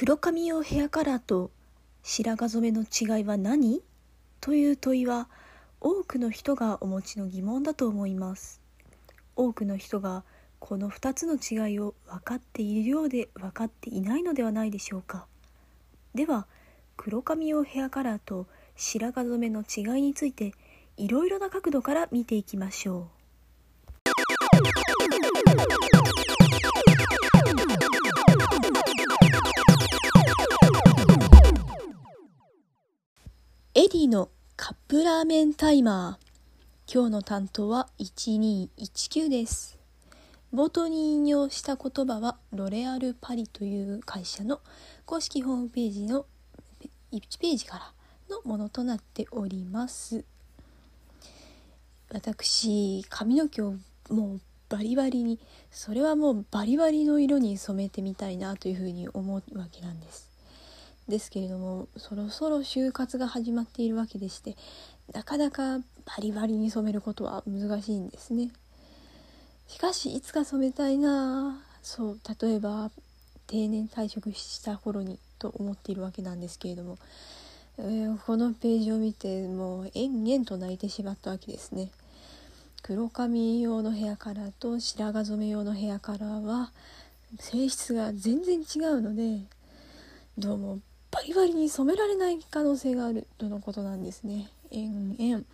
黒髪用ヘアカラーと白髪染めの違いは何？という問いは多くの人がお持ちの疑問だと思います。多くの人がこの2つの違いを分かっているようで分かっていないのではないでしょうか。では黒髪用ヘアカラーと白髪染めの違いについていろいろな角度から見ていきましょう。エディのカップラーメンタイマー。今日の担当は1219です。冒頭に引用した言葉はロレアル・パリという会社の公式ホームページの1ページからのものとなっております。私髪の毛をもうバリバリにそれはもうバリバリの色に染めてみたいなというふうに思うわけなんです。ですけれどもそろそろ就活が始まっているわけでしてなかなかバリバリに染めることは難しいんですね。しかしいつか染めたいなそう例えば定年退職した頃にと思っているわけなんですけれども、えー、このページを見てもう延々と泣いてしまったわけですね。黒髪用のヘアカラーと白髪染め用のヘアカラーは性質が全然違うのでどうもリバリに染められない可能性があるとのことなんですね延々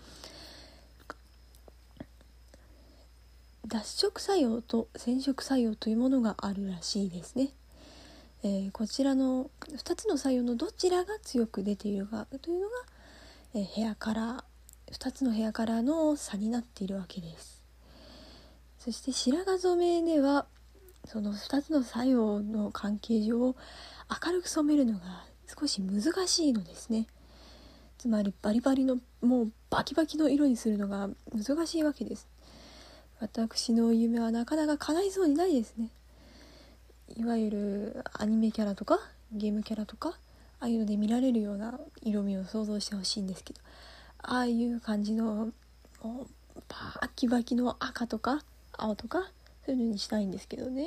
脱色作用と染色作用というものがあるらしいですね。えー、こちらの2つの作用のどちらが強く出ているかというのが、えー、ヘアカラー2つのヘアカラーの差になっているわけです。そして白髪染めではその2つの作用の関係上明るく染めるのが少し難しいのですね。つまりバリバリのもうバキバキの色にするのが難しいわけです。私の夢はなかなか叶いそうにないですねいわゆるアニメキャラとかゲームキャラとかああいうので見られるような色味を想像してほしいんですけどああいう感じのもうバキバキの赤とか青とかそういうのにしたいんですけどね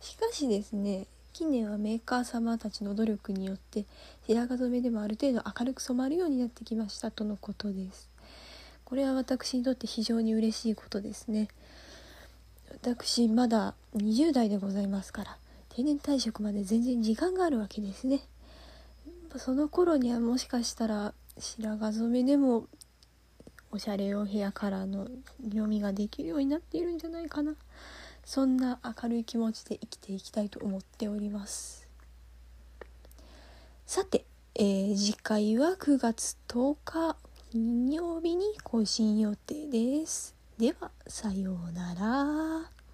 しかしですね近年はメーカー様たちの努力によって白髪染めでもある程度明るく染まるようになってきましたとのことです。これは私にとって非常に嬉しいことですね。私まだ20代でございますから定年退職まで全然時間があるわけですね。その頃にはもしかしたら白髪染めでもおしゃれ用ヘアカラーの読みができるようになっているんじゃないかな。そんな明るい気持ちで生きていきたいと思っておりますさて、えー、次回は9月10日金曜日に更新予定です。では、さようなら。